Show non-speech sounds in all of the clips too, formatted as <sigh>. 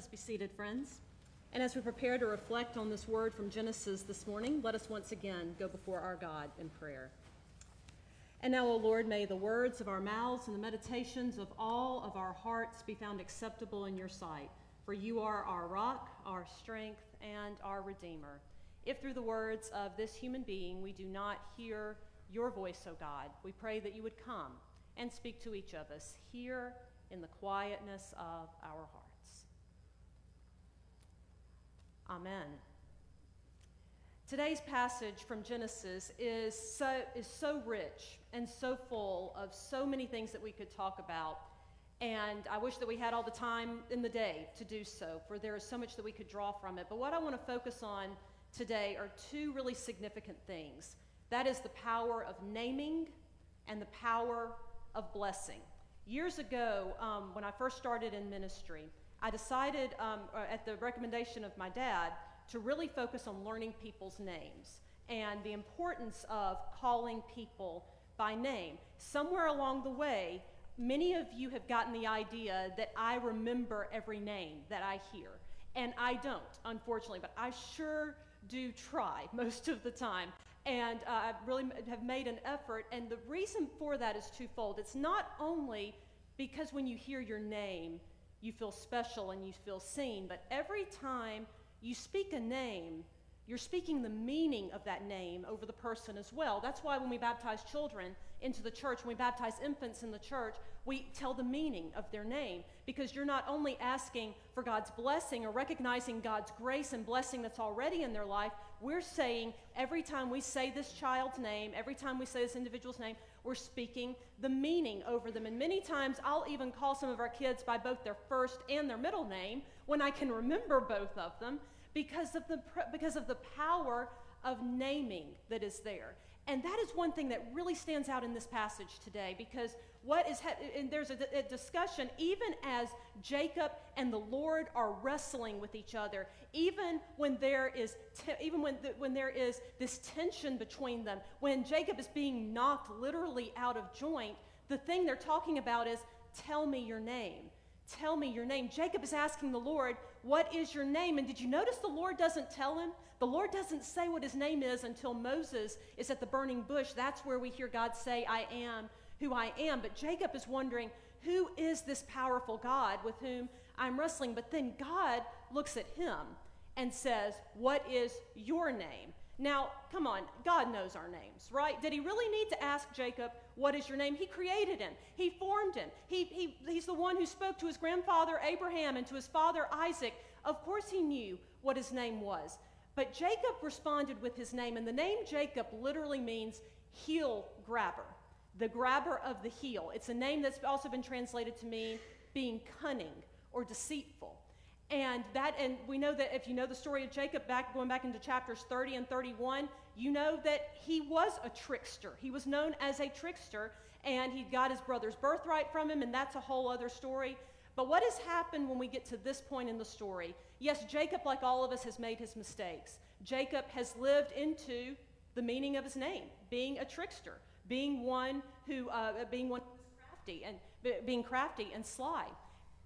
us be seated, friends. And as we prepare to reflect on this word from Genesis this morning, let us once again go before our God in prayer. And now, O Lord, may the words of our mouths and the meditations of all of our hearts be found acceptable in your sight. For you are our rock, our strength, and our Redeemer. If through the words of this human being we do not hear your voice, O God, we pray that you would come and speak to each of us here in the quietness of our hearts. Amen. Today's passage from Genesis is so, is so rich and so full of so many things that we could talk about. And I wish that we had all the time in the day to do so, for there is so much that we could draw from it. But what I want to focus on today are two really significant things that is the power of naming and the power of blessing. Years ago, um, when I first started in ministry, I decided, um, uh, at the recommendation of my dad, to really focus on learning people's names and the importance of calling people by name. Somewhere along the way, many of you have gotten the idea that I remember every name that I hear. And I don't, unfortunately, but I sure do try <laughs> most of the time. And uh, I really have made an effort. And the reason for that is twofold. It's not only because when you hear your name, you feel special and you feel seen, but every time you speak a name, you're speaking the meaning of that name over the person as well. That's why when we baptize children into the church, when we baptize infants in the church, we tell the meaning of their name because you're not only asking for God's blessing or recognizing God's grace and blessing that's already in their life, we're saying every time we say this child's name, every time we say this individual's name, we're speaking the meaning over them. And many times I'll even call some of our kids by both their first and their middle name when I can remember both of them because of the, because of the power of naming that is there. And that is one thing that really stands out in this passage today because what is, ha- and there's a, a, discussion, even as Jacob and the Lord are wrestling with each other, even when there is, te- even when, the, when there is this tension between them, when Jacob is being knocked literally out of joint, the thing they're talking about is, tell me your name. Tell me your name. Jacob is asking the Lord, What is your name? And did you notice the Lord doesn't tell him? The Lord doesn't say what his name is until Moses is at the burning bush. That's where we hear God say, I am who I am. But Jacob is wondering, Who is this powerful God with whom I'm wrestling? But then God looks at him and says, What is your name? Now, come on, God knows our names, right? Did he really need to ask Jacob, What is your name? He created him, he formed him. He, he, he's the one who spoke to his grandfather Abraham and to his father Isaac. Of course, he knew what his name was. But Jacob responded with his name, and the name Jacob literally means heel grabber, the grabber of the heel. It's a name that's also been translated to mean being cunning or deceitful. And that, and we know that if you know the story of Jacob, back going back into chapters 30 and 31, you know that he was a trickster. He was known as a trickster, and he got his brother's birthright from him, and that's a whole other story. But what has happened when we get to this point in the story? Yes, Jacob, like all of us, has made his mistakes. Jacob has lived into the meaning of his name, being a trickster, being one who, uh, being one who crafty and being crafty and sly.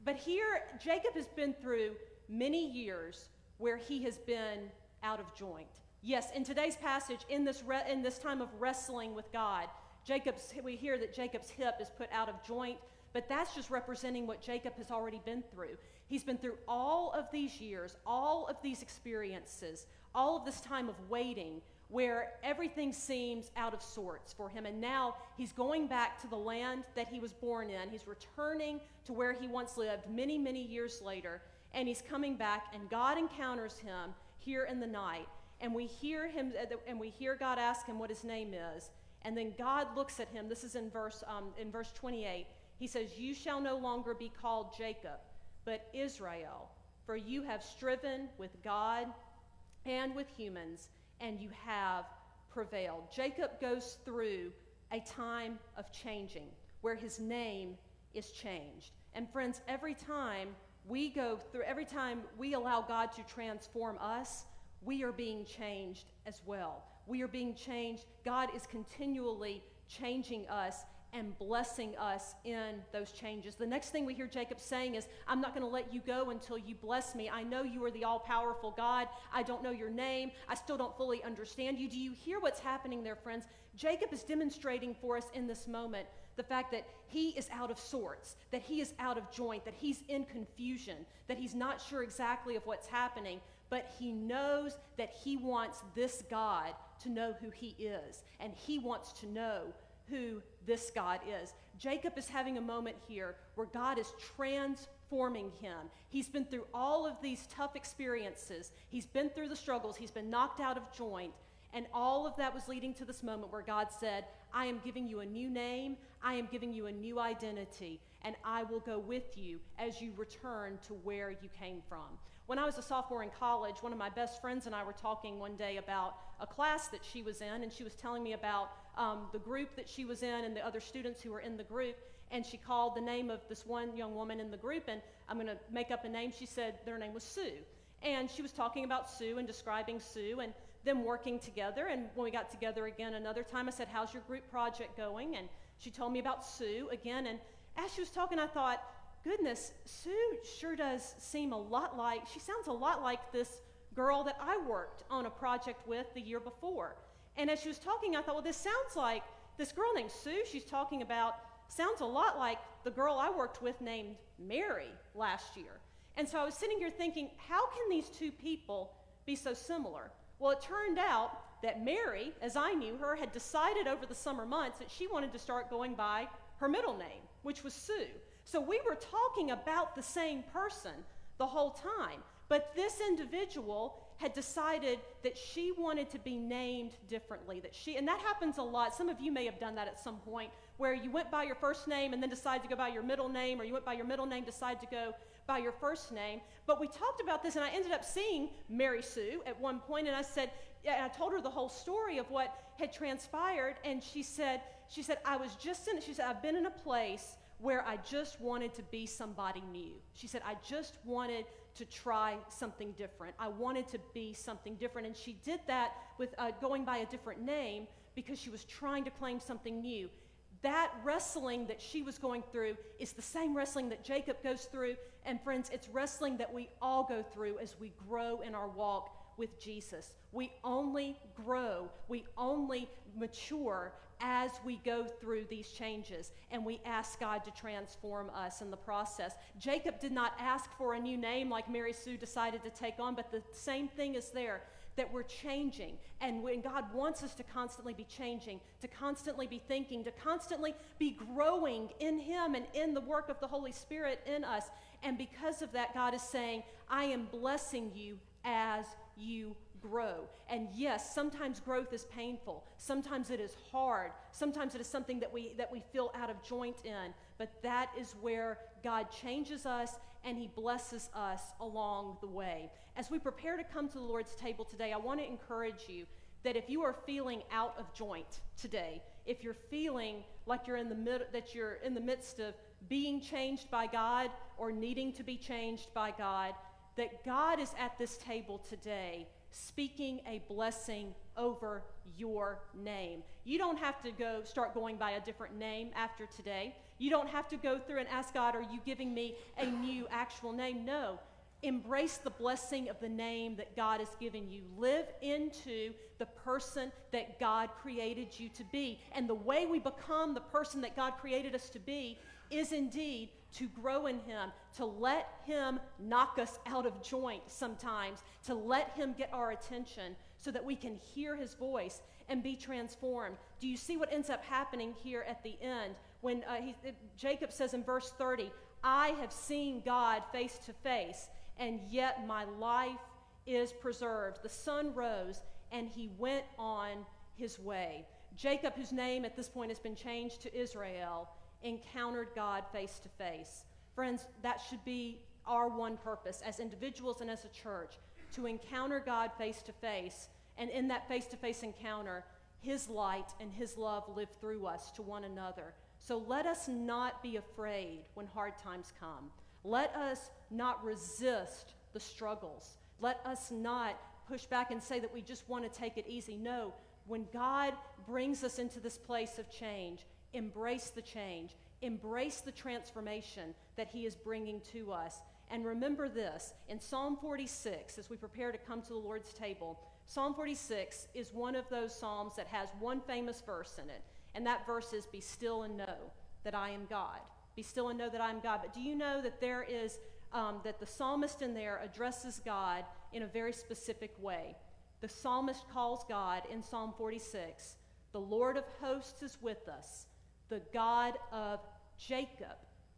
But here, Jacob has been through many years where he has been out of joint. Yes, in today's passage, in this, re- in this time of wrestling with God, Jacob's, we hear that Jacob's hip is put out of joint, but that's just representing what Jacob has already been through. He's been through all of these years, all of these experiences, all of this time of waiting where everything seems out of sorts for him. And now he's going back to the land that he was born in. He's returning to where he once lived many, many years later. And he's coming back, and God encounters him here in the night. And we hear him, and we hear God ask him what his name is. And then God looks at him. This is in verse, um, in verse 28. He says, You shall no longer be called Jacob, but Israel, for you have striven with God and with humans and you have prevailed. Jacob goes through a time of changing where his name is changed. And friends, every time we go through, every time we allow God to transform us, we are being changed as well. We are being changed. God is continually changing us and blessing us in those changes. The next thing we hear Jacob saying is, I'm not going to let you go until you bless me. I know you are the all powerful God. I don't know your name. I still don't fully understand you. Do you hear what's happening there, friends? Jacob is demonstrating for us in this moment the fact that he is out of sorts, that he is out of joint, that he's in confusion, that he's not sure exactly of what's happening, but he knows that he wants this God to know who he is, and he wants to know who this God is. Jacob is having a moment here where God is transforming him. He's been through all of these tough experiences, he's been through the struggles, he's been knocked out of joint. And all of that was leading to this moment where God said, I am giving you a new name, I am giving you a new identity, and I will go with you as you return to where you came from. When I was a sophomore in college, one of my best friends and I were talking one day about a class that she was in, and she was telling me about um, the group that she was in and the other students who were in the group. And she called the name of this one young woman in the group, and I'm going to make up a name. She said their name was Sue. And she was talking about Sue and describing Sue and them working together. And when we got together again another time, I said, How's your group project going? And she told me about Sue again. And as she was talking, I thought, Goodness, Sue sure does seem a lot like, she sounds a lot like this girl that I worked on a project with the year before. And as she was talking, I thought, well, this sounds like this girl named Sue she's talking about sounds a lot like the girl I worked with named Mary last year. And so I was sitting here thinking, how can these two people be so similar? Well, it turned out that Mary, as I knew her, had decided over the summer months that she wanted to start going by her middle name, which was Sue. So we were talking about the same person the whole time. But this individual had decided that she wanted to be named differently that she and that happens a lot. Some of you may have done that at some point where you went by your first name and then decided to go by your middle name or you went by your middle name decided to go by your first name. But we talked about this and i ended up seeing mary sue at one point and i said yeah, i told her the whole story of what had transpired and she said she said i was just in she said i've been in a place where i just wanted to be somebody new. She said i just wanted to try something different. I wanted to be something different. And she did that with uh, going by a different name because she was trying to claim something new. That wrestling that she was going through is the same wrestling that Jacob goes through. And friends, it's wrestling that we all go through as we grow in our walk with Jesus. We only grow, we only mature as we go through these changes and we ask God to transform us in the process. Jacob did not ask for a new name like Mary Sue decided to take on, but the same thing is there that we're changing. And when God wants us to constantly be changing, to constantly be thinking, to constantly be growing in Him and in the work of the Holy Spirit in us. And because of that, God is saying, I am blessing you as you grow. And yes, sometimes growth is painful. Sometimes it is hard. Sometimes it is something that we that we feel out of joint in. But that is where God changes us and he blesses us along the way. As we prepare to come to the Lord's table today, I want to encourage you that if you are feeling out of joint today, if you're feeling like you're in the mid- that you're in the midst of being changed by God or needing to be changed by God, that God is at this table today speaking a blessing over your name. You don't have to go start going by a different name after today. You don't have to go through and ask God, Are you giving me a new actual name? No. Embrace the blessing of the name that God has given you. Live into the person that God created you to be. And the way we become the person that God created us to be is indeed to grow in Him, to let Him knock us out of joint sometimes, to let Him get our attention so that we can hear His voice and be transformed. Do you see what ends up happening here at the end? When uh, he, Jacob says in verse 30, I have seen God face to face, and yet my life is preserved. The sun rose, and he went on his way. Jacob, whose name at this point has been changed to Israel, encountered God face to face. Friends, that should be our one purpose as individuals and as a church to encounter God face to face. And in that face to face encounter, His light and His love live through us to one another. So let us not be afraid when hard times come. Let us not resist the struggles. Let us not push back and say that we just want to take it easy. No, when God brings us into this place of change, embrace the change, embrace the transformation that He is bringing to us. And remember this in Psalm 46, as we prepare to come to the Lord's table, Psalm 46 is one of those Psalms that has one famous verse in it. And that verse is, Be still and know that I am God. Be still and know that I am God. But do you know that there is, um, that the psalmist in there addresses God in a very specific way? The psalmist calls God in Psalm 46, The Lord of hosts is with us, the God of Jacob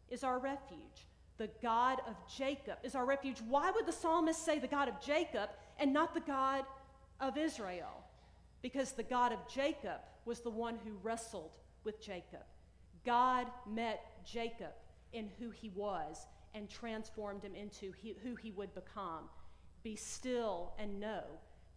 is our refuge. The God of Jacob is our refuge. Why would the psalmist say the God of Jacob and not the God of Israel? Because the God of Jacob was the one who wrestled with Jacob. God met Jacob in who he was and transformed him into he, who he would become. Be still and know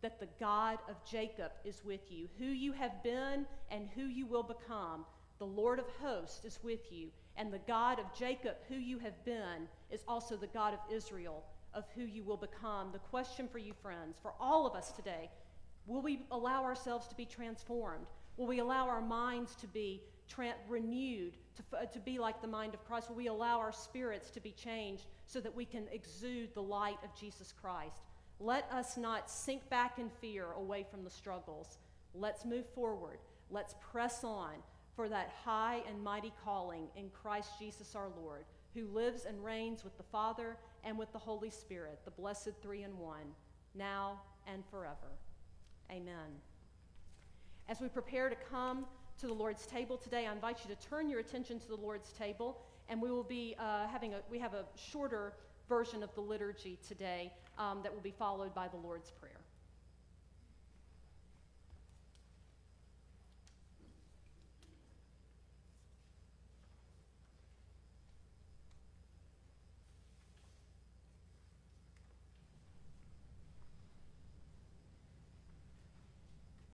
that the God of Jacob is with you. Who you have been and who you will become, the Lord of hosts is with you. And the God of Jacob, who you have been, is also the God of Israel, of who you will become. The question for you, friends, for all of us today, will we allow ourselves to be transformed? Will we allow our minds to be tra- renewed, to, to be like the mind of Christ? Will we allow our spirits to be changed so that we can exude the light of Jesus Christ? Let us not sink back in fear away from the struggles. Let's move forward. Let's press on for that high and mighty calling in Christ Jesus our Lord, who lives and reigns with the Father and with the Holy Spirit, the blessed three in one, now and forever. Amen. As we prepare to come to the Lord's table today, I invite you to turn your attention to the Lord's table, and we will be uh, having a, we have a shorter version of the liturgy today um, that will be followed by the Lord's Prayer.